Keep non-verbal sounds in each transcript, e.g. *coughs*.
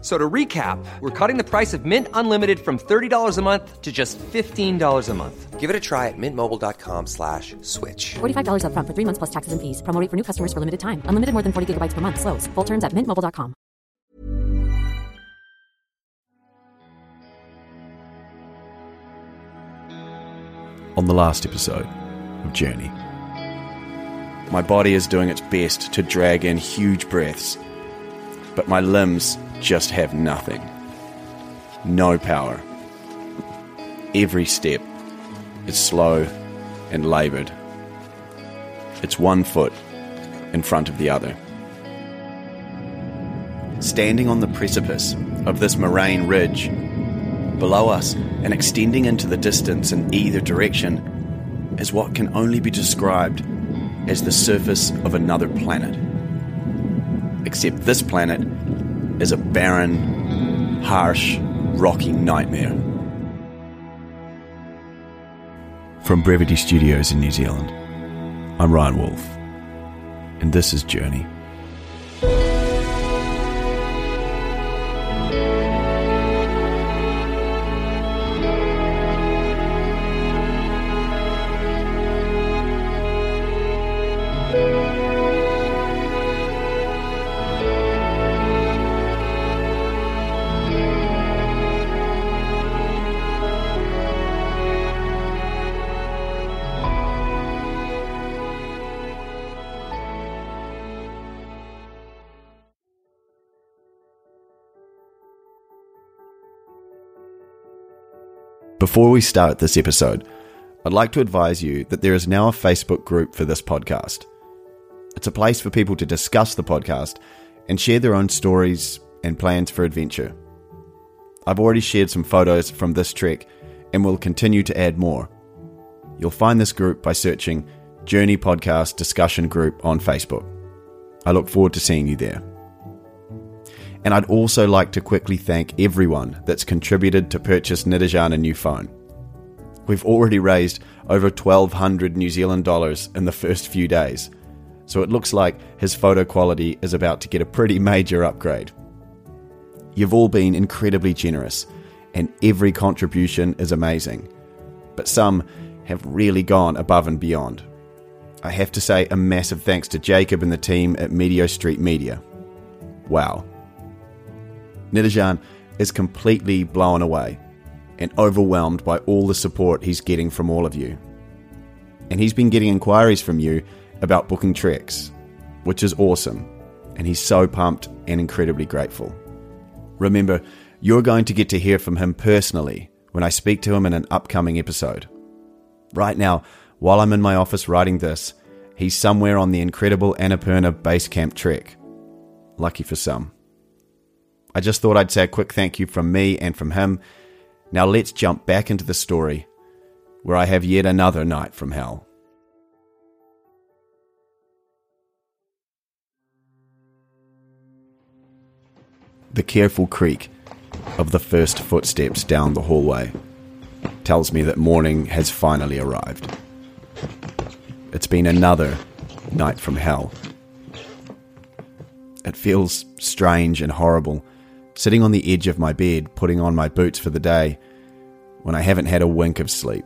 So to recap, we're cutting the price of Mint Unlimited from $30 a month to just $15 a month. Give it a try at mintmobile.com slash switch. $45 upfront for three months plus taxes and fees. Promo rate for new customers for limited time. Unlimited more than 40 gigabytes per month. Slows. Full terms at mintmobile.com. On the last episode of Journey, my body is doing its best to drag in huge breaths, but my limbs just have nothing. No power. Every step is slow and laboured. It's one foot in front of the other. Standing on the precipice of this moraine ridge, below us and extending into the distance in either direction, is what can only be described as the surface of another planet. Except this planet is a barren, harsh, rocky nightmare. From Brevity Studios in New Zealand, I'm Ryan Wolf, and this is Journey. Before we start this episode, I'd like to advise you that there is now a Facebook group for this podcast. It's a place for people to discuss the podcast and share their own stories and plans for adventure. I've already shared some photos from this trek and will continue to add more. You'll find this group by searching Journey Podcast Discussion Group on Facebook. I look forward to seeing you there. And I'd also like to quickly thank everyone that's contributed to purchase Nirajan a new phone. We've already raised over 1200 New Zealand dollars in the first few days, so it looks like his photo quality is about to get a pretty major upgrade. You've all been incredibly generous, and every contribution is amazing, but some have really gone above and beyond. I have to say a massive thanks to Jacob and the team at Medio Street Media. Wow. Nirajan is completely blown away and overwhelmed by all the support he's getting from all of you. And he's been getting inquiries from you about booking treks, which is awesome, and he's so pumped and incredibly grateful. Remember, you're going to get to hear from him personally when I speak to him in an upcoming episode. Right now, while I'm in my office writing this, he's somewhere on the incredible Annapurna Base Camp trek. Lucky for some. I just thought I'd say a quick thank you from me and from him. Now let's jump back into the story, where I have yet another night from hell. The careful creak of the first footsteps down the hallway tells me that morning has finally arrived. It's been another night from hell. It feels strange and horrible sitting on the edge of my bed, putting on my boots for the day, when I haven't had a wink of sleep.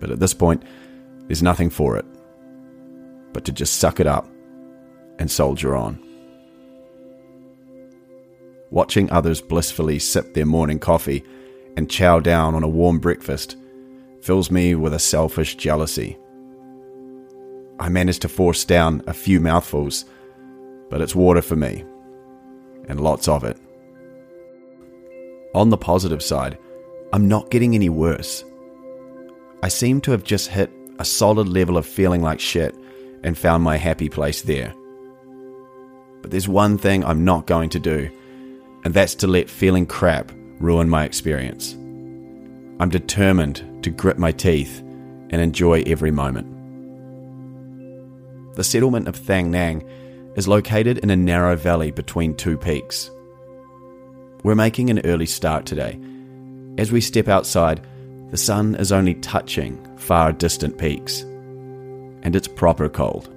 But at this point, there's nothing for it but to just suck it up and soldier on. Watching others blissfully sip their morning coffee and chow down on a warm breakfast fills me with a selfish jealousy. I manage to force down a few mouthfuls, but it's water for me and lots of it. On the positive side, I'm not getting any worse. I seem to have just hit a solid level of feeling like shit and found my happy place there. But there's one thing I'm not going to do, and that's to let feeling crap ruin my experience. I'm determined to grit my teeth and enjoy every moment. The settlement of Thang Nang is located in a narrow valley between two peaks. We're making an early start today. As we step outside, the sun is only touching far distant peaks, and it's proper cold.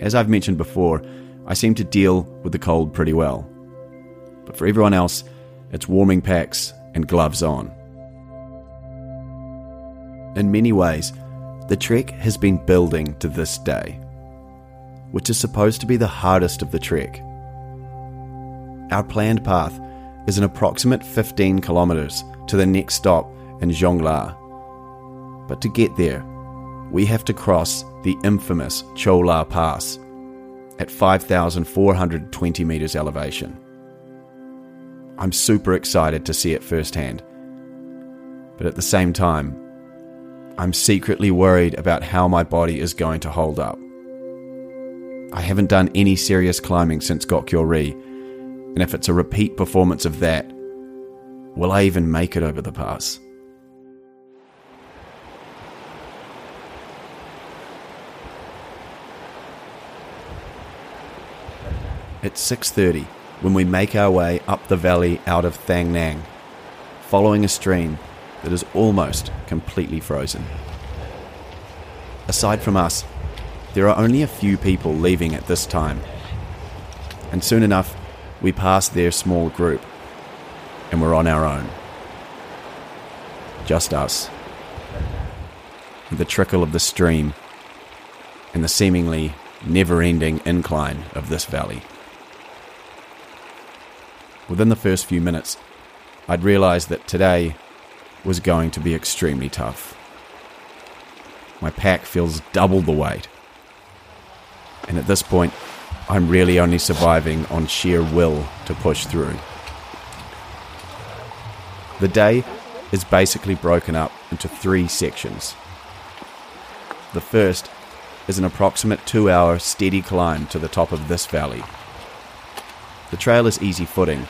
As I've mentioned before, I seem to deal with the cold pretty well. But for everyone else, it's warming packs and gloves on. In many ways, the trek has been building to this day, which is supposed to be the hardest of the trek. Our planned path is an approximate 15 kilometres to the next stop in Dzongla. But to get there, we have to cross the infamous Chola Pass at 5,420 metres elevation. I'm super excited to see it firsthand. But at the same time, I'm secretly worried about how my body is going to hold up. I haven't done any serious climbing since Gokyo Ri, and if it's a repeat performance of that, will I even make it over the pass? It's 6:30 when we make our way up the valley out of Thang Nang, following a stream that is almost completely frozen. Aside from us, there are only a few people leaving at this time. And soon enough, we pass their small group and we're on our own. Just us. The trickle of the stream and the seemingly never ending incline of this valley. Within the first few minutes, I'd realised that today was going to be extremely tough. My pack feels double the weight. And at this point, I'm really only surviving on sheer will to push through. The day is basically broken up into three sections. The first is an approximate two hour steady climb to the top of this valley. The trail is easy footing,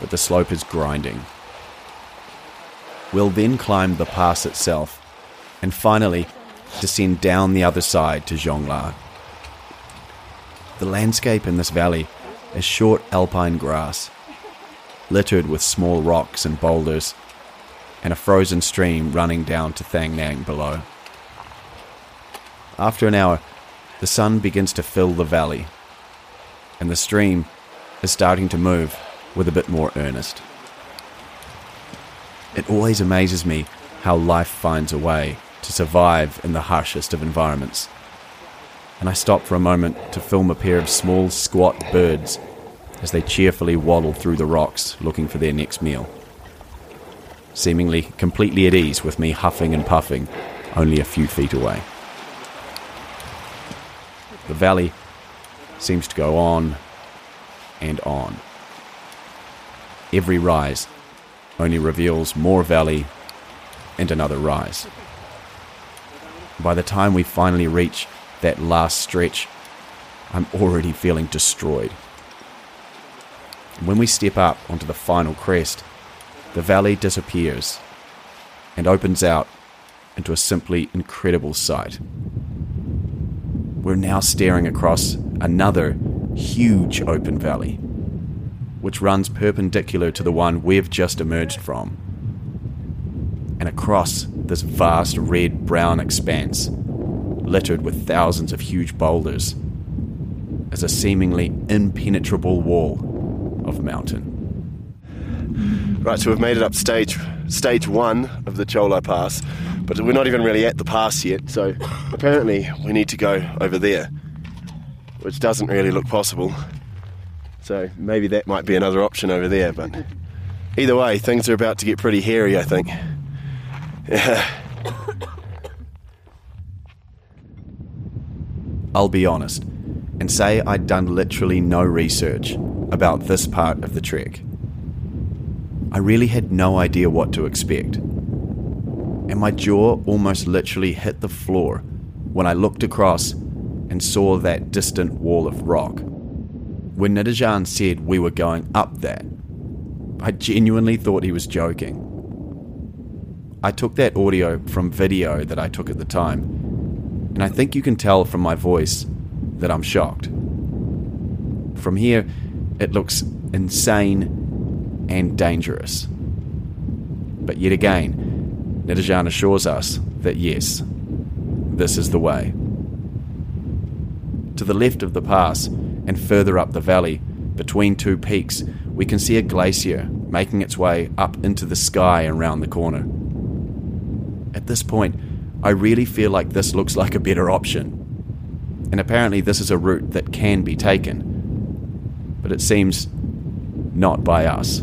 but the slope is grinding. We'll then climb the pass itself, and finally descend down the other side to Dzongla. The landscape in this valley is short alpine grass, littered with small rocks and boulders, and a frozen stream running down to Thang Nang below. After an hour, the sun begins to fill the valley, and the stream is starting to move with a bit more earnest. It always amazes me how life finds a way to survive in the harshest of environments. And I stop for a moment to film a pair of small, squat birds as they cheerfully waddle through the rocks looking for their next meal. Seemingly completely at ease with me huffing and puffing only a few feet away. The valley seems to go on and on. Every rise only reveals more valley and another rise. By the time we finally reach that last stretch, I'm already feeling destroyed. When we step up onto the final crest, the valley disappears and opens out into a simply incredible sight. We're now staring across another huge open valley which runs perpendicular to the one we've just emerged from. And across this vast red brown expanse, littered with thousands of huge boulders, is a seemingly impenetrable wall of mountain. Right, so we've made it up stage stage one of the Chola Pass, but we're not even really at the pass yet. So *laughs* apparently we need to go over there, which doesn't really look possible. So maybe that might be another option over there. But either way, things are about to get pretty hairy, I think. *laughs* Yeah. I'll be honest and say I'd done literally no research about this part of the trek. I really had no idea what to expect. And my jaw almost literally hit the floor when I looked across and saw that distant wall of rock. When Nirajan said we were going up that, I genuinely thought he was joking. I took that audio from video that I took at the time, and I think you can tell from my voice that I'm shocked. From here, it looks insane and dangerous. But yet again, Nirajan assures us that yes, this is the way. To the left of the pass and further up the valley, between two peaks, we can see a glacier making its way up into the sky and round the corner. At this point, I really feel like this looks like a better option. And apparently, this is a route that can be taken. But it seems not by us.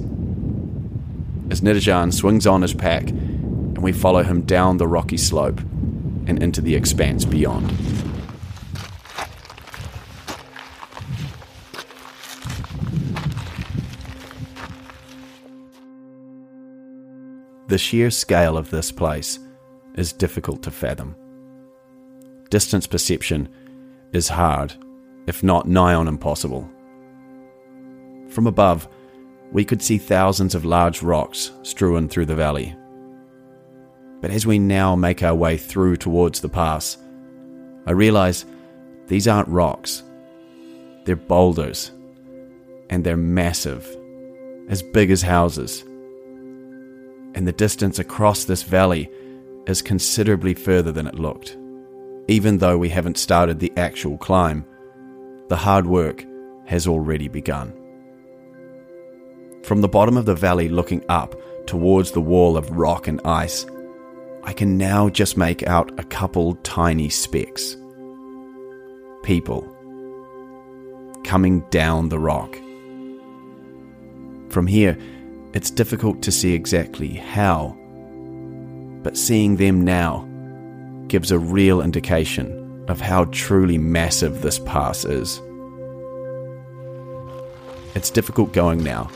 As Nirajan swings on his pack, and we follow him down the rocky slope and into the expanse beyond. The sheer scale of this place is difficult to fathom. Distance perception is hard, if not nigh on impossible. From above, we could see thousands of large rocks strewn through the valley. But as we now make our way through towards the pass, I realize these aren't rocks. They're boulders. And they're massive, as big as houses. And the distance across this valley is considerably further than it looked. Even though we haven't started the actual climb, the hard work has already begun. From the bottom of the valley looking up towards the wall of rock and ice, I can now just make out a couple tiny specks. People coming down the rock. From here, it's difficult to see exactly how, but seeing them now gives a real indication of how truly massive this pass is. It's difficult going now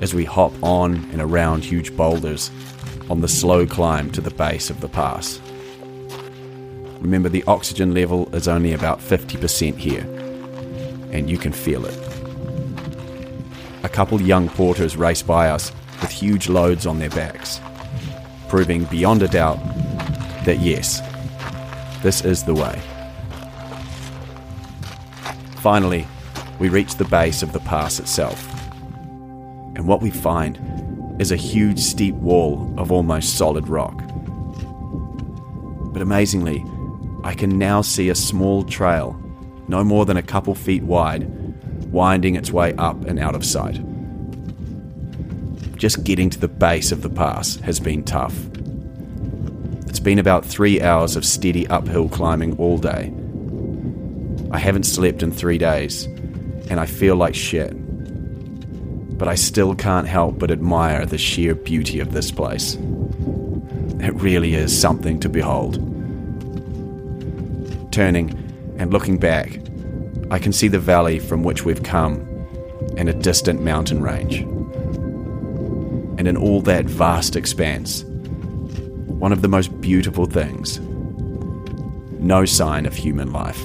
as we hop on and around huge boulders on the slow climb to the base of the pass. Remember, the oxygen level is only about 50% here, and you can feel it. A couple young porters race by us with huge loads on their backs, proving beyond a doubt that yes, this is the way. Finally, we reach the base of the pass itself. And what we find is a huge steep wall of almost solid rock. But amazingly, I can now see a small trail, no more than a couple feet wide, winding its way up and out of sight. Just getting to the base of the pass has been tough. It's been about three hours of steady uphill climbing all day. I haven't slept in three days, and I feel like shit but I still can't help but admire the sheer beauty of this place. It really is something to behold. Turning and looking back, I can see the valley from which we've come and a distant mountain range. And in all that vast expanse, one of the most beautiful things no sign of human life.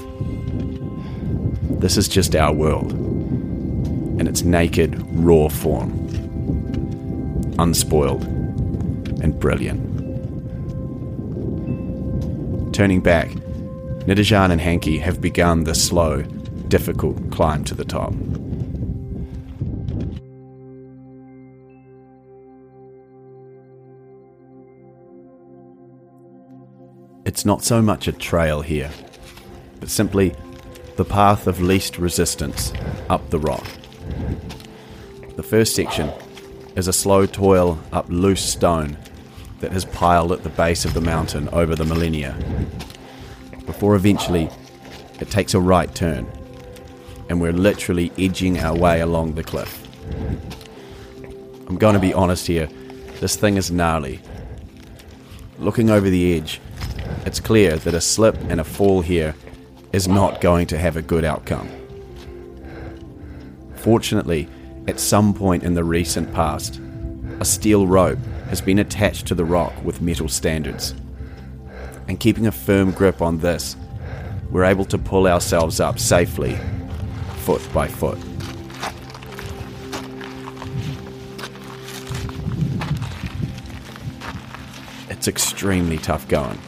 This is just our world in its naked, raw form. Unspoiled and brilliant. Turning back, Nirajan and Hanky have begun the slow, difficult climb to the top. It's not so much a trail here, but simply the path of least resistance up the rock. The first section is a slow toil up loose stone that has piled at the base of the mountain over the millennia, before eventually it takes a right turn, and we're literally edging our way along the cliff. I'm going to be honest here, this thing is gnarly. Looking over the edge, it's clear that a slip and a fall here is not going to have a good outcome. Fortunately, at some point in the recent past, a steel rope has been attached to the rock with metal standards. And keeping a firm grip on this we're able to pull ourselves up safely, foot by foot. It's extremely tough going,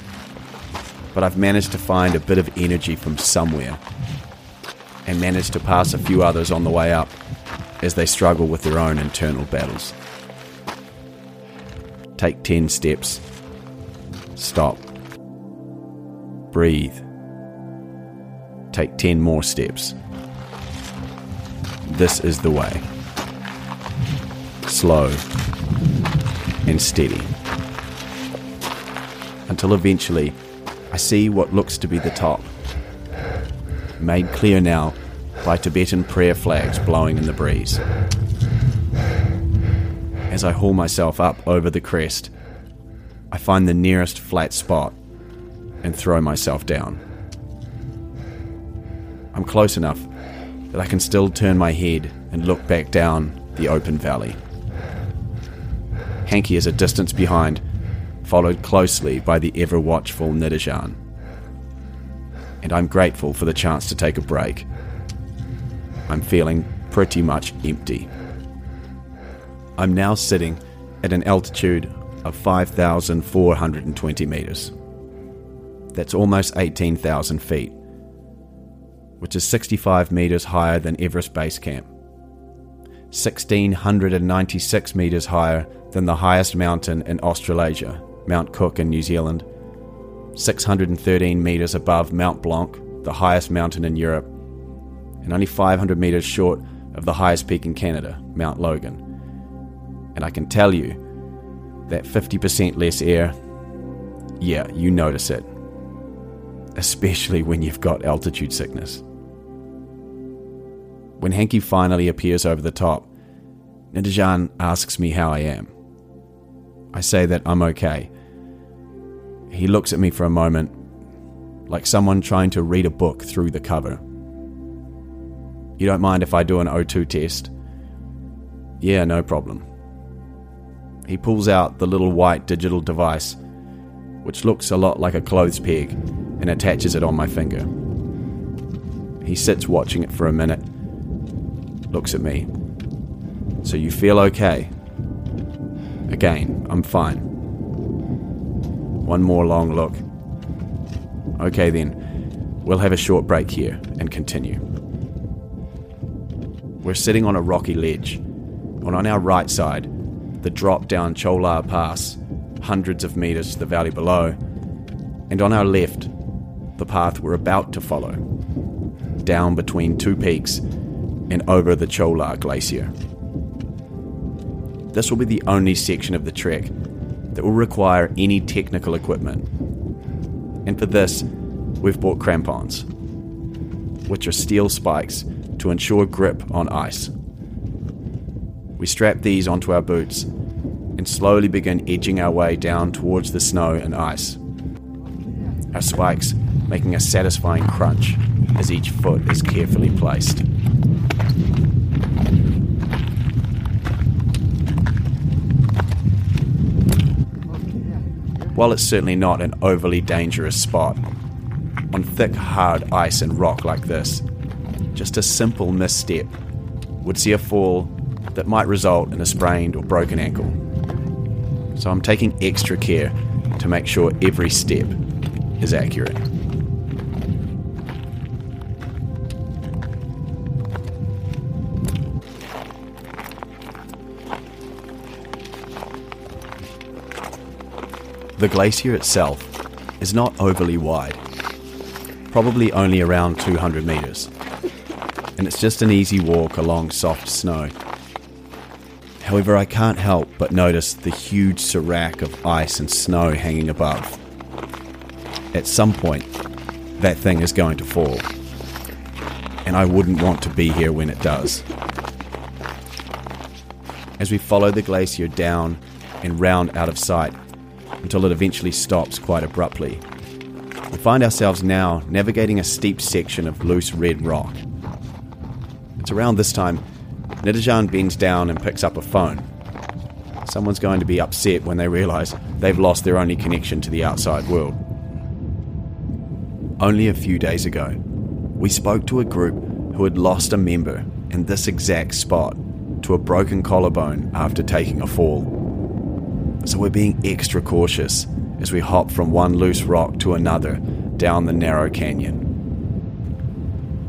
but I've managed to find a bit of energy from somewhere and managed to pass a few others on the way up as they struggle with their own internal battles. Take 10 steps. Stop. Breathe. Take 10 more steps. This is the way. Slow and steady. Until eventually, I see what looks to be the top. Made clear now by Tibetan prayer flags blowing in the breeze. As I haul myself up over the crest, I find the nearest flat spot and throw myself down. I'm close enough that I can still turn my head and look back down the open valley. Hanky is a distance behind, followed closely by the ever watchful Nirajan. And I'm grateful for the chance to take a break. I'm feeling pretty much empty. I'm now sitting at an altitude of 5,420 meters. That's almost 18,000 feet, which is 65 meters higher than Everest Base Camp, 1,696 meters higher than the highest mountain in Australasia, Mount Cook in New Zealand, 613 meters above Mount Blanc, the highest mountain in Europe, and only 500 meters short of the highest peak in Canada, Mount Logan. And I can tell you that 50% less air, yeah, you notice it. Especially when you've got altitude sickness. When Hanky finally appears over the top, Nirajan asks me how I am. I say that I'm okay. He looks at me for a moment, like someone trying to read a book through the cover. You don't mind if I do an O2 test? Yeah, no problem. He pulls out the little white digital device, which looks a lot like a clothes peg, and attaches it on my finger. He sits watching it for a minute, looks at me. So you feel okay? Again, I'm fine. One more long look. Okay then, we'll have a short break here and continue. We're sitting on a rocky ledge, and on our right side, the drop down Chola Pass, hundreds of meters to the valley below, and on our left, the path we're about to follow, down between two peaks and over the Chola Glacier. This will be the only section of the trek that will require any technical equipment. And for this, we've bought crampons, which are steel spikes to ensure grip on ice. We strap these onto our boots and slowly begin edging our way down towards the snow and ice. Our spikes making a satisfying crunch as each foot is carefully placed. While it's certainly not an overly dangerous spot, on thick, hard ice and rock like this, just a simple misstep would see a fall that might result in a sprained or broken ankle. So I'm taking extra care to make sure every step is accurate. The glacier itself is not overly wide, probably only around 200 metres, and it's just an easy walk along soft snow. However, I can't help but notice the huge serac of ice and snow hanging above. At some point, that thing is going to fall, and I wouldn't want to be here when it does. As we follow the glacier down and round out of sight, until it eventually stops quite abruptly. We find ourselves now navigating a steep section of loose red rock. It's around this time Nirajan bends down and picks up a phone. Someone's going to be upset when they realise they've lost their only connection to the outside world. Only a few days ago, we spoke to a group who had lost a member in this exact spot to a broken collarbone after taking a fall. So we're being extra cautious as we hop from one loose rock to another down the narrow canyon.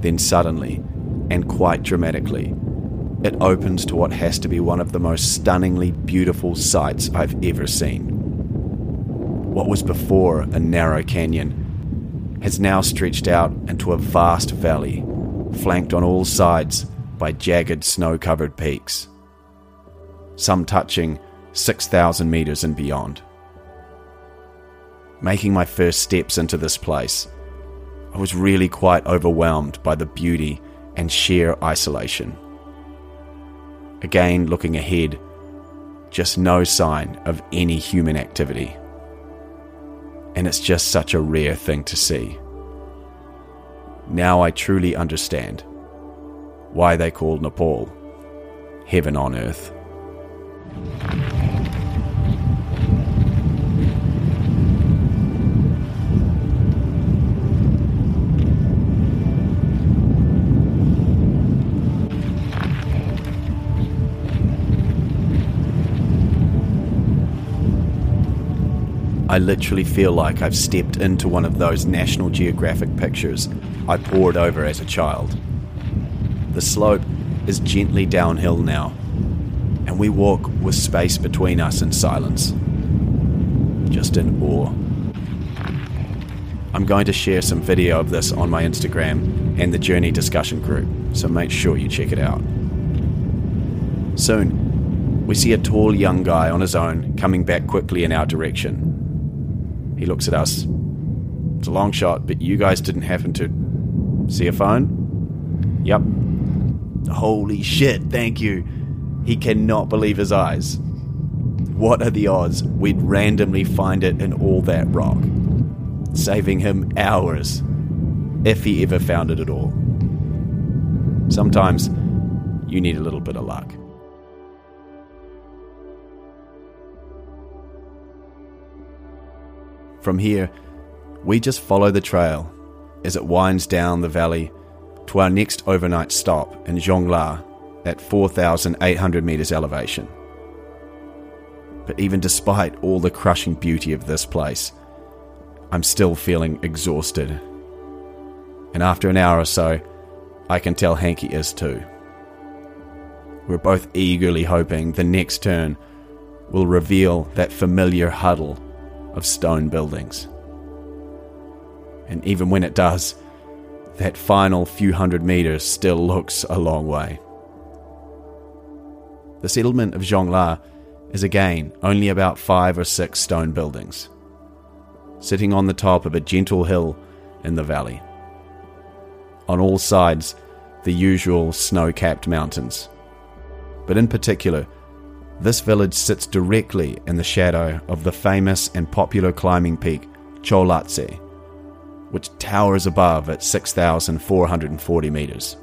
Then suddenly, and quite dramatically, it opens to what has to be one of the most stunningly beautiful sights I've ever seen. What was before a narrow canyon has now stretched out into a vast valley, flanked on all sides by jagged snow covered peaks, some touching 6,000 metres and beyond. Making my first steps into this place, I was really quite overwhelmed by the beauty and sheer isolation. Again, looking ahead, just no sign of any human activity. And it's just such a rare thing to see. Now I truly understand why they call Nepal heaven on earth. I literally feel like I've stepped into one of those National Geographic pictures I pored over as a child. The slope is gently downhill now, and we walk with space between us in silence. Just in awe. I'm going to share some video of this on my Instagram and the Journey discussion group, so make sure you check it out. Soon, we see a tall young guy on his own coming back quickly in our direction. He looks at us. It's a long shot, but you guys didn't happen to see a phone? Yep. Holy shit, thank you. He cannot believe his eyes. What are the odds we'd randomly find it in all that rock? Saving him hours, if he ever found it at all. Sometimes you need a little bit of luck. From here, we just follow the trail as it winds down the valley to our next overnight stop in Dzongla at 4,800 meters elevation. But even despite all the crushing beauty of this place, I'm still feeling exhausted. And after an hour or so, I can tell Hanky is too. We're both eagerly hoping the next turn will reveal that familiar huddle of stone buildings. And even when it does, that final few hundred meters still looks a long way. The settlement of Dzongla is again only about five or six stone buildings, sitting on the top of a gentle hill in the valley. On all sides, the usual snow capped mountains. But in particular, this village sits directly in the shadow of the famous and popular climbing peak Cholatse, which towers above at 6,440 meters.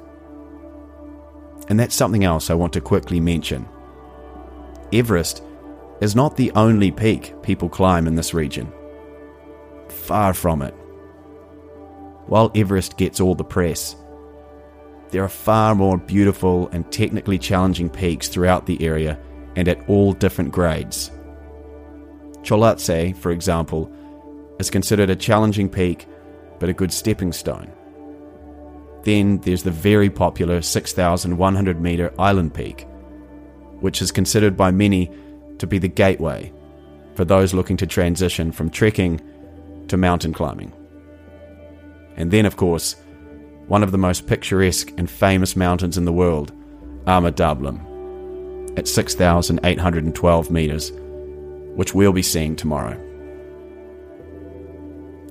And that's something else I want to quickly mention. Everest is not the only peak people climb in this region. Far from it. While Everest gets all the press, there are far more beautiful and technically challenging peaks throughout the area and at all different grades. Cholatse, for example, is considered a challenging peak but a good stepping stone. Then there's the very popular 6,100 metre Island Peak, which is considered by many to be the gateway for those looking to transition from trekking to mountain climbing. And then, of course, one of the most picturesque and famous mountains in the world, Ama Dablam, at 6,812 metres, which we'll be seeing tomorrow.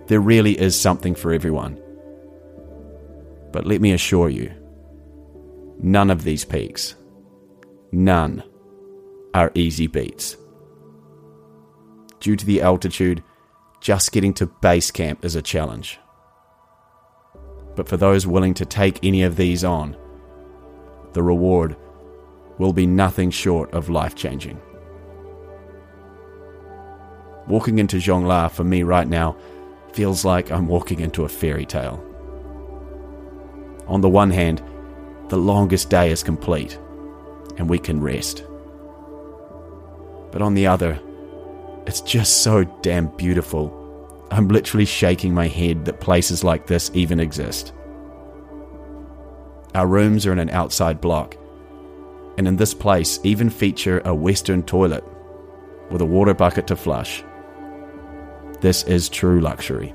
There really is something for everyone. But let me assure you, none of these peaks, none, are easy beats. Due to the altitude, just getting to base camp is a challenge. But for those willing to take any of these on, the reward will be nothing short of life changing. Walking into Dzongla for me right now feels like I'm walking into a fairy tale. On the one hand, the longest day is complete and we can rest. But on the other, it's just so damn beautiful. I'm literally shaking my head that places like this even exist. Our rooms are in an outside block, and in this place even feature a western toilet with a water bucket to flush. This is true luxury.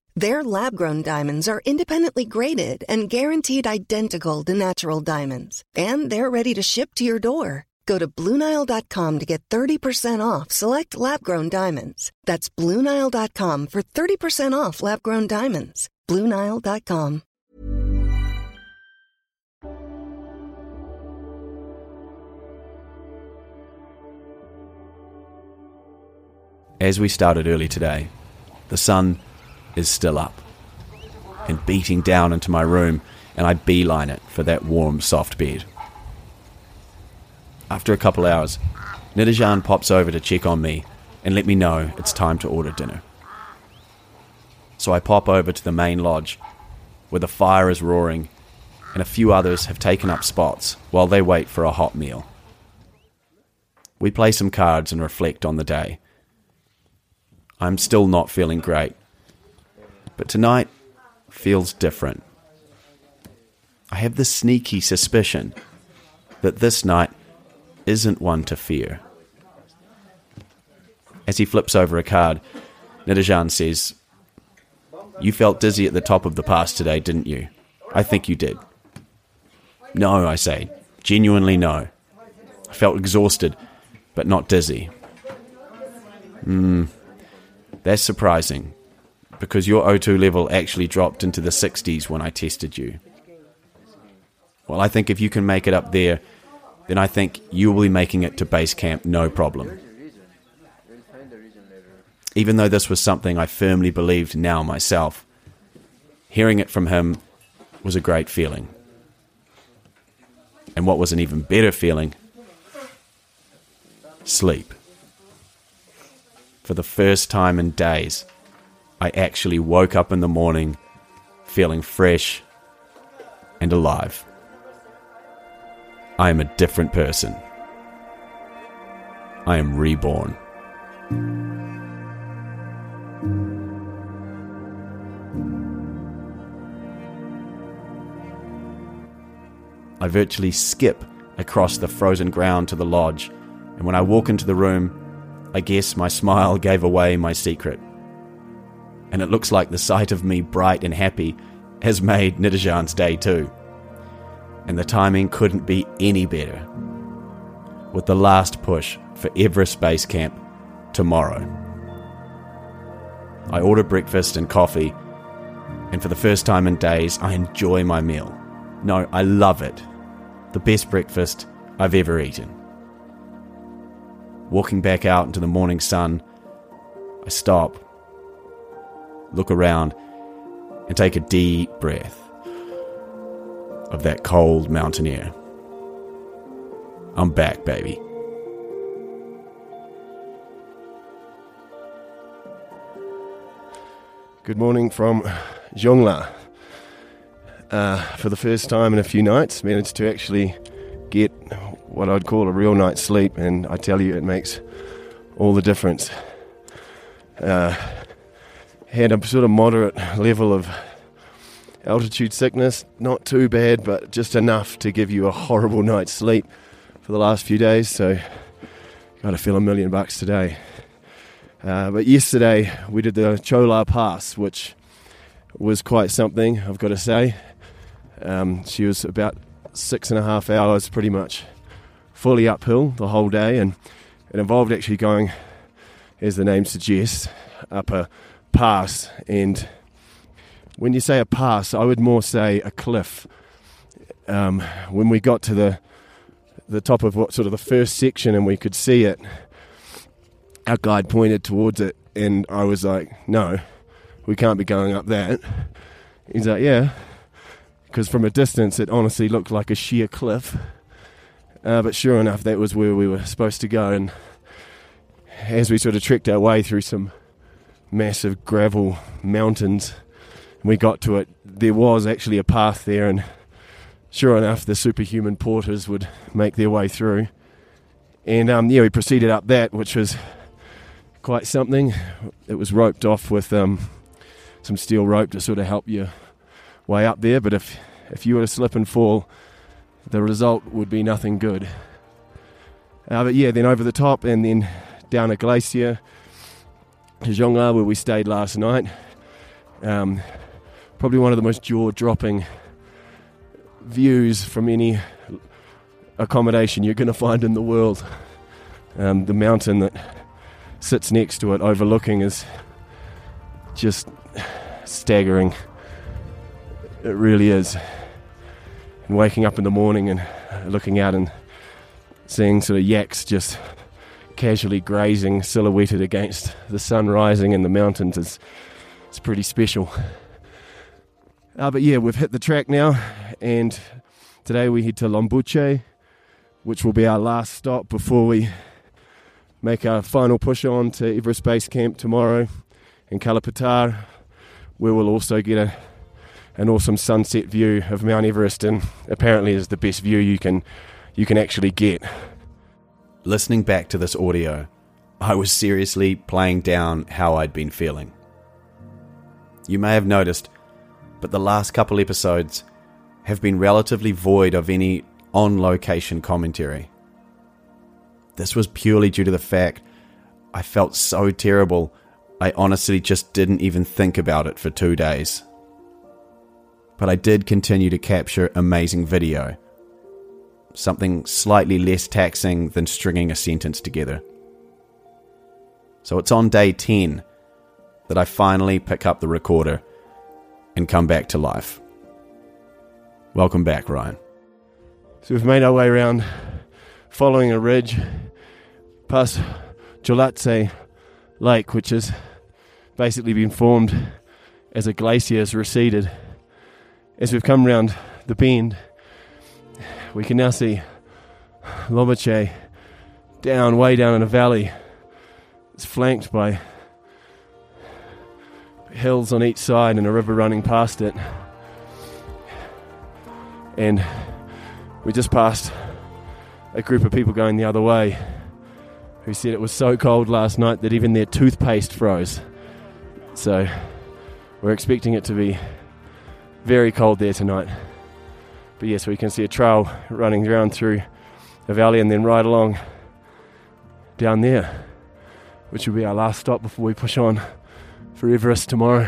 Their lab grown diamonds are independently graded and guaranteed identical to natural diamonds, and they're ready to ship to your door. Go to BlueNile.com to get 30% off select lab grown diamonds. That's BlueNile.com for 30% off lab grown diamonds. BlueNile.com. As we started early today, the sun is still up and beating down into my room, and I beeline it for that warm, soft bed. After a couple hours, Nirajan pops over to check on me and let me know it's time to order dinner. So I pop over to the main lodge, where the fire is roaring, and a few others have taken up spots while they wait for a hot meal. We play some cards and reflect on the day. I'm still not feeling great, but tonight feels different. I have the sneaky suspicion that this night isn't one to fear. As he flips over a card, Nirajan says, You felt dizzy at the top of the pass today, didn't you? I think you did. No, I say. Genuinely no. I felt exhausted, but not dizzy. Hmm. That's surprising, because your O2 level actually dropped into the 60s when I tested you. Well, I think if you can make it up there, then I think you will be making it to base camp no problem. Even though this was something I firmly believed now myself, hearing it from him was a great feeling. And what was an even better feeling? Sleep. For the first time in days, I actually woke up in the morning feeling fresh and alive. I am a different person. I am reborn. I virtually skip across the frozen ground to the lodge, and when I walk into the room, I guess my *laughs* smile gave away my secret. And it looks like the sight of me bright and happy has made Nirajan's day too. And the timing couldn't be any better. With the last push for Everest Base Camp tomorrow. I order breakfast and coffee, and for the first time in days, I enjoy my meal. No, I love it. The best breakfast I've ever eaten. Walking back out into the morning sun, I stop, look around, and take a deep breath of that cold mountain air. I'm back, baby. Good morning from Dzongla. Uh, for the first time in a few nights, managed to actually get what I'd call a real night's sleep, and I tell you, it makes all the difference. Uh, had a sort of moderate level of altitude sickness, not too bad, but just enough to give you a horrible night's sleep for the last few days. So, Got to feel a million bucks today. Uh, but yesterday we did the Chola Pass, which was quite something, I've got to say. Um, she was about six and a half hours, pretty much fully uphill the whole day, and it involved actually going, as the name suggests, up a pass. And when you say a pass, I would more say a cliff. Um, when we got to the the top of what sort of the first section and we could see it, our guide pointed towards it, and I was like, "No, we can't be going up that." He's like, "Yeah," because from a distance it honestly looked like a sheer cliff. Uh, but sure enough, that was where we were supposed to go. And as we sort of trekked our way through some massive gravel mountains, we got to it. There was actually a path there, and sure enough, the superhuman porters would make their way through. And um, yeah, we proceeded up that, which was quite something. It was roped off with um, some steel rope to sort of help you way up there. But if if you were to slip and fall, the result would be nothing good. Uh, but yeah, then over the top and then down a glacier to Dzongla, where we stayed last night. Um, probably one of the most jaw dropping views from any accommodation you're going to find in the world. Um, the mountain that sits next to it, overlooking, is just staggering. It really is. And waking up in the morning and looking out and seeing sort of yaks just casually grazing, silhouetted against the sun rising in the mountains is it's pretty special. Uh, but yeah, we've hit the track now, and today we head to Lobuche, which will be our last stop before we make our final push on to Everest Base Camp tomorrow in Kalapatar, where we'll also get a, an awesome sunset view of Mount Everest, and apparently is the best view you can you can actually get. Listening back to this audio, I was seriously playing down how I'd been feeling. You may have noticed, but the last couple episodes have been relatively void of any on location commentary. This was purely due to the fact I felt so terrible, I honestly just didn't even think about it for two days. But I did continue to capture amazing video something slightly less taxing than stringing a sentence together. So it's on day 10 that I finally pick up the recorder and come back to life. Welcome back, Ryan. So we've made our way around, following a ridge, past Cholatse Lake, which has basically been formed as a glacier has receded. As we've come round the bend, we can now see Lobuche down, way down in a valley. It's flanked by hills on each side and a river running past it. And we just passed a group of people going the other way who said it was so cold last night that even their toothpaste froze. So we're expecting it to be very cold there tonight. But yes, we can see a trail running around through the valley and then right along down there, which will be our last stop before we push on for Everest tomorrow.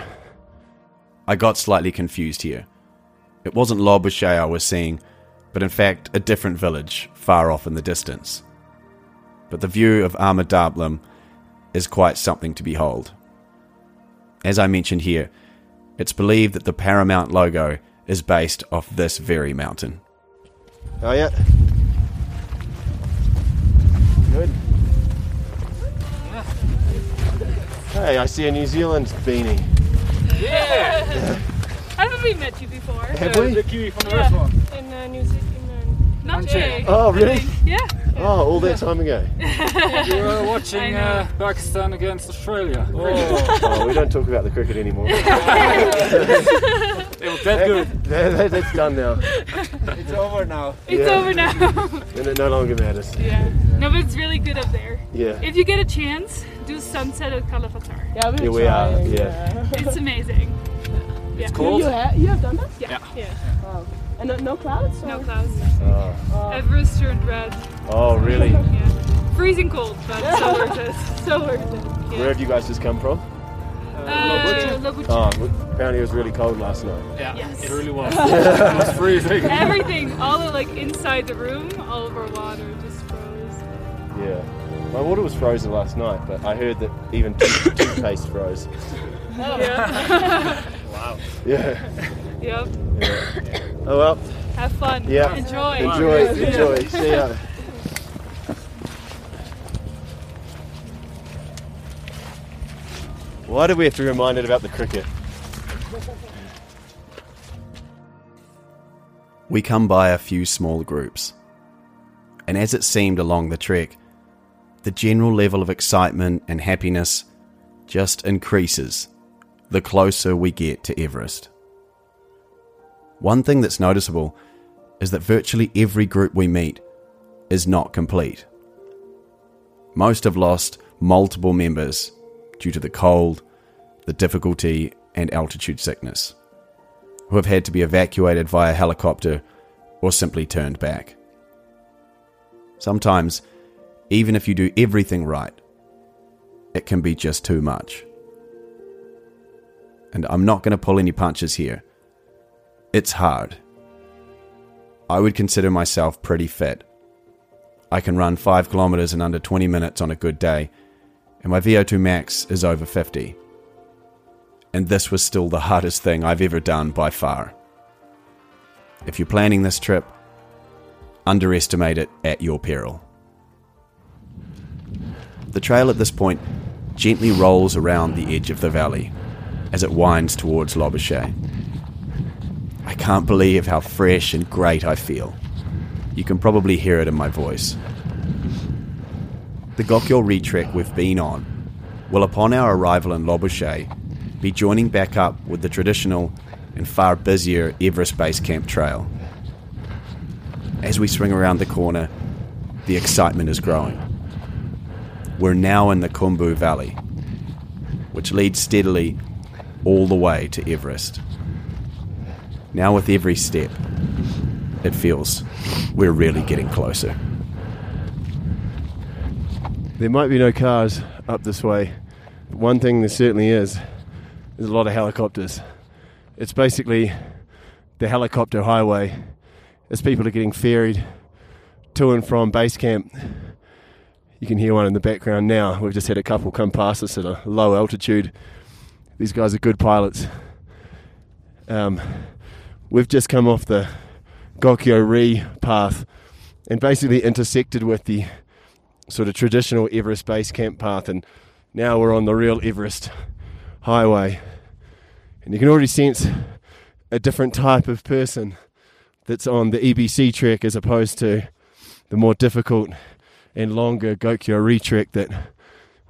I got slightly confused here. It wasn't Lobuche I was seeing, but in fact a different village far off in the distance. But the view of Ama Dablam is quite something to behold. As I mentioned here, it's believed that the Paramount logo is based off this very mountain. Oh, yeah. Good. Hey, I see a New Zealand beanie. I *laughs* haven't we met you before? Have we? Yeah, in uh, New Zealand. Not Jay. Oh, really? Yeah. Oh, all that time ago. *laughs* You were watching uh, Pakistan against Australia. Oh, we don't talk about the cricket anymore. They were that good. *laughs* That- that- that's done now. It's over now. It's Yeah. over now. *laughs* And it no longer matters. yeah. No, but it's really good up there. Yeah. If you get a chance, do sunset at Kalapatar. Yeah, we're Here we are. trying, Yeah. It's amazing. Yeah. Cold. You, ha- you have done that? Yeah. Yeah. Wow. And no, no clouds? No clouds. Oh, Everest turned red. oh really? Yeah. freezing cold, but so worth it. So worth it. Where have you guys just come from? Uh, Lobuche. Oh, apparently it was really cold last night. Yeah, Yes. it really was. *laughs* it was freezing. Everything, all the like inside the room, all of our water just froze. Yeah. My water was frozen last night, but I heard that even *coughs* toothpaste froze. Yeah. Wow. *laughs* Yeah. Yep. *coughs* Oh well. Have fun. Yeah. Enjoy. Enjoy. Enjoy. *laughs* See ya. Why do we have to remind it about the cricket? We come by a few small groups. And as it seemed along the trek, the general level of excitement and happiness just increases the closer we get to Everest. One thing that's noticeable is that virtually every group we meet is not complete. Most have lost multiple members due to the cold, the difficulty, and altitude sickness who have had to be evacuated via helicopter or simply turned back. Sometimes, even if you do everything right, it can be just too much. And I'm not going to pull any punches here. It's hard. I would consider myself pretty fit. I can run 5 kilometers in under 20 minutes on a good day, and my VO2 max is over 50 and this was still the hardest thing I've ever done by far. If you're planning this trip, underestimate it at your peril. The trail at this point gently rolls around the edge of the valley as it winds towards Lobuche. I can't believe how fresh and great I feel. You can probably hear it in my voice. The Gokyo Ri trek we've been on will, upon our arrival in Lobuche, be joining back up with the traditional and far busier Everest Base Camp trail. As we swing around the corner, the excitement is growing. We're now in the Khumbu Valley, which leads steadily all the way to Everest. Now, with every step, it feels we're really getting closer. There might be no cars up this way, but one thing there certainly is there's a lot of helicopters. It's basically the helicopter highway as people are getting ferried to and from base camp. You can hear one in the background now. We've just had a couple come past us at a low altitude. These guys are good pilots. Um, we've just come off the Gokyo Ri path and basically intersected with the sort of traditional Everest base camp path, and now we're on the real Everest highway. And you can already sense a different type of person that's on the EBC trek as opposed to the more difficult and longer Gokyo Ri trek that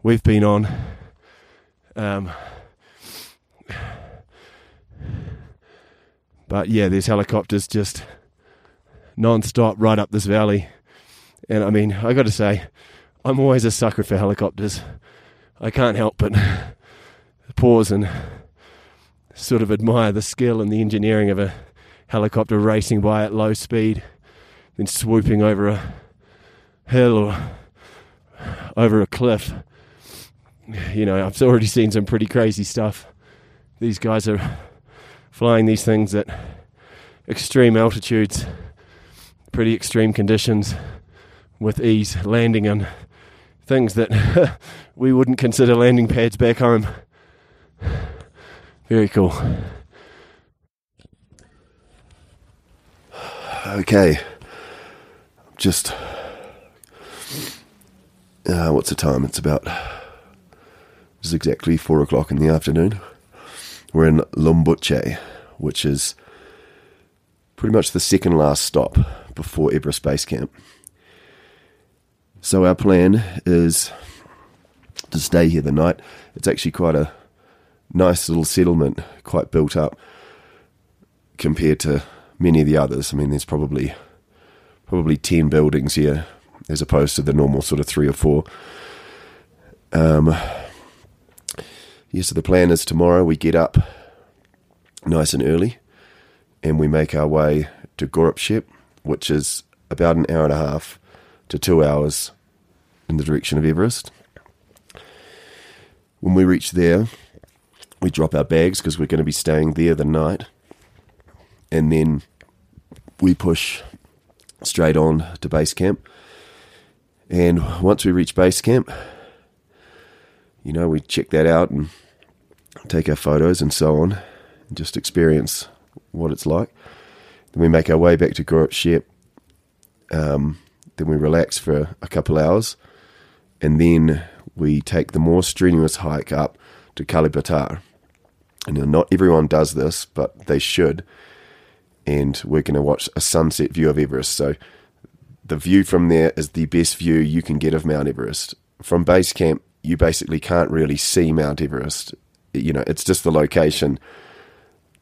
we've been on. Um, but yeah, there's helicopters just non-stop right up this valley. And I mean, I got to say, I'm always a sucker for helicopters. I can't help but pause and sort of admire the skill and the engineering of a helicopter racing by at low speed, then swooping over a hill or over a cliff. You know, I've already seen some pretty crazy stuff. These guys are flying these things at extreme altitudes, pretty extreme conditions with ease, landing on things that *laughs* we wouldn't consider landing pads back home. Very cool. Okay, just uh, what's the time? It's about it's exactly four o'clock in the afternoon. We're in Lobuche, which is pretty much the second last stop before Everest Base Camp. So our plan is to stay here the night. It's actually quite a nice little settlement, quite built up compared to many of the others. I mean, there's probably probably ten buildings here as opposed to the normal sort of three or four. Um, yeah, so the plan is tomorrow we get up nice and early and we make our way to Gorupshep, which is about an hour and a half to two hours in the direction of Everest. When we reach there, we drop our bags because we're going to be staying there the night. And then we push straight on to base camp. And once we reach base camp, you know, we check that out and take our photos and so on, and just experience what it's like. Then we make our way back to Gurup Shep. Um, then we relax for a couple hours, and then we take the more strenuous hike up to Kalipatar. And not everyone does this, but they should. And we're going to watch a sunset view of Everest. So the view from there is the best view you can get of Mount Everest. From base camp, you basically can't really see Mount Everest. You know, it's just the location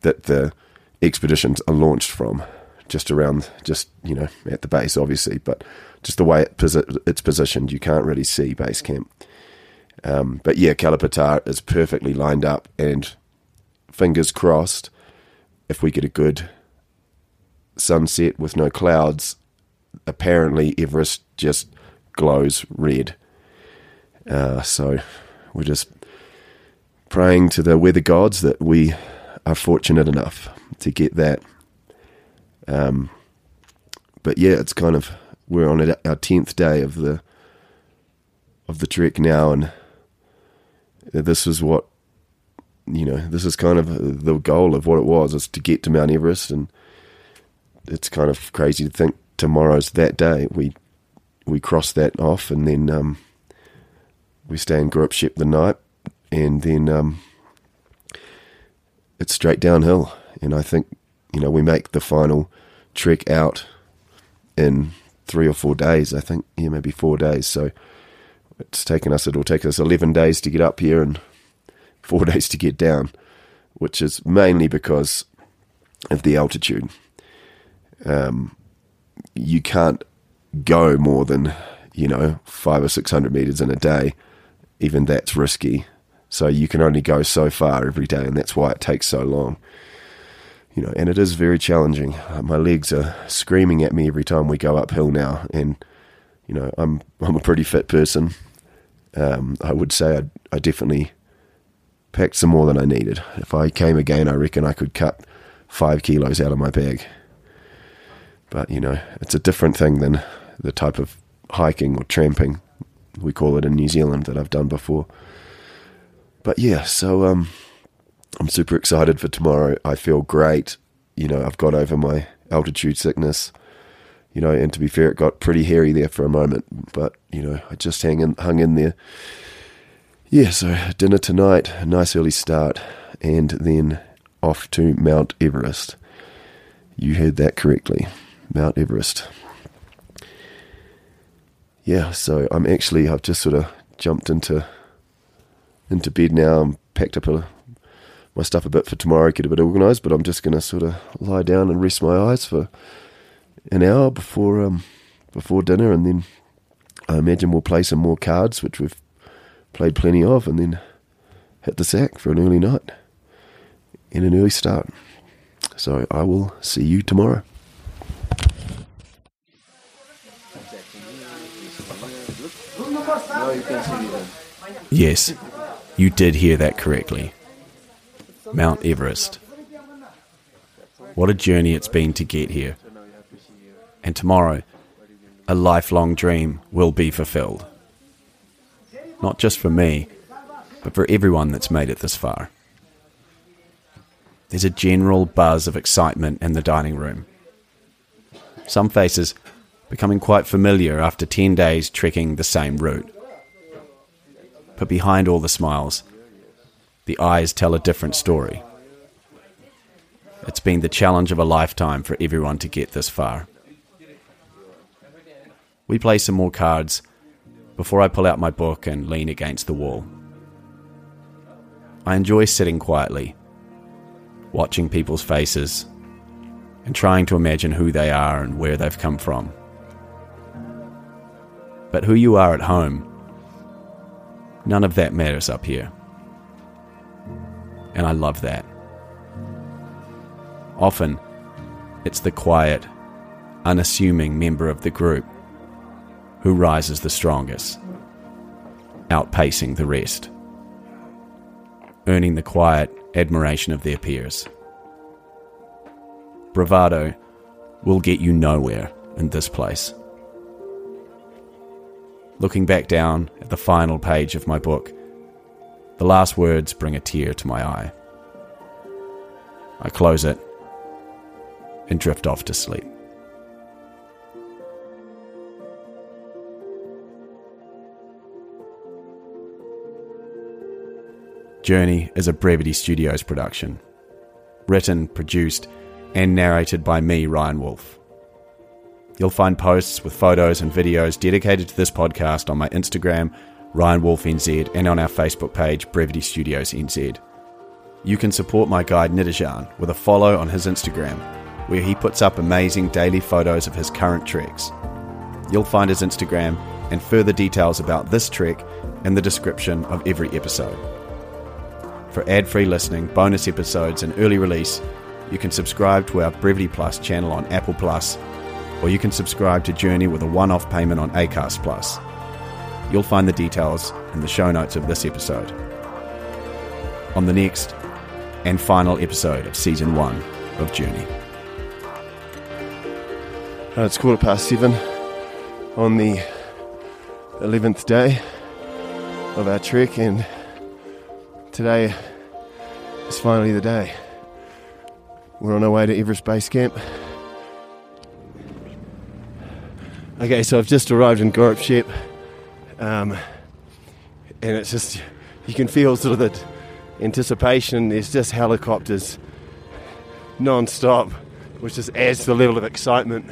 that the expeditions are launched from, just around, just you know, at the base, obviously, but just the way it posi- it's positioned, you can't really see base camp. Um, but yeah, Kalipatar is perfectly lined up, and fingers crossed, if we get a good sunset with no clouds, apparently Everest just glows red. Uh, so we're just praying to the weather gods that we are fortunate enough to get that. Um, but yeah, it's kind of we're on our tenth day of the of the trek now, and this is what you know. This is kind of the goal of what it was: is to get to Mount Everest, and it's kind of crazy to think tomorrow's that day. We we cross that off, and then um, we stay in Gurup Shep the night, and then um, it's straight downhill. And I think you know we make the final trek out in three or four days. I think yeah, maybe four days. So it's taken us. It'll take us eleven days to get up here and four *laughs* days to get down, which is mainly because of the altitude. Um, you can't go more than you know five or six hundred meters in a day. Even that's risky. So you can only go so far every day, and that's why it takes so long. You know, and it is very challenging. My legs are screaming at me every time we go uphill now, and you know, I'm I'm a pretty fit person. Um, I would say I, I definitely packed some more than I needed. If I came again, I reckon I could cut five kilos out of my bag. But you know, it's a different thing than the type of hiking or tramping we call it in New Zealand that I've done before. But yeah, so um, I'm super excited for tomorrow. I feel great. You know, I've got over my altitude sickness. You know, and to be fair, it got pretty hairy there for a moment, but you know, I just hang in, hung in there. Yeah, so dinner tonight, a nice early start, and then off to Mount Everest. You heard that correctly, Mount Everest. Yeah, so I'm actually I've just sort of jumped into into bed now. I'm packed up a, my stuff a bit for tomorrow, get a bit organised, but I'm just going to sort of lie down and rest my eyes for an hour before um before dinner, and then I imagine we'll play some more cards, which we've played plenty of, and then hit the sack for an early night and an early start. So I will see you tomorrow. Yes, you did hear that correctly. Mount Everest. What a journey it's been to get here. And tomorrow, a lifelong dream will be fulfilled. Not just for me, but for everyone that's made it this far. There's a general buzz of excitement in the dining room. Some faces becoming quite familiar after 10 days trekking the same route. But behind all the smiles, the eyes tell a different story. It's been the challenge of a lifetime for everyone to get this far. We play some more cards before I pull out my book and lean against the wall. I enjoy sitting quietly, watching people's faces, and trying to imagine who they are and where they've come from. But who you are at home, none of that matters up here. And I love that. Often, it's the quiet, unassuming member of the group who rises the strongest. outpacing the rest, earning the quiet admiration of their peers. Bravado will get you nowhere in this place. Looking back down at the final page of my book, the last words bring a tear to my eye. I close it and drift off to sleep. Journey is a Brevity Studios production. Written, produced, and narrated by me, Ryan Wolf. You'll find posts with photos and videos dedicated to this podcast on my Instagram, Ryan Wolf NZ, and on our Facebook page, Brevity Studios NZ. You can support my guide Nirajan with a follow on his Instagram, where he puts up amazing daily photos of his current treks. You'll find his Instagram and further details about this trek in the description of every episode. For ad free listening, bonus episodes, and early release, you can subscribe to our Brevity Plus channel on Apple Plus, or you can subscribe to Journey with a one off payment on Acast Plus. You'll find the details in the show notes of this episode. On the next and final episode of Season 1 of Journey. Uh, it's quarter past seven on the 11th day of our trek, and today is finally the day. We're on our way to Everest Base Camp. Okay, so I've just arrived in Gorup Shep, um, and it's just you can feel sort of the anticipation. There's just helicopters non-stop, which just adds to the level of excitement.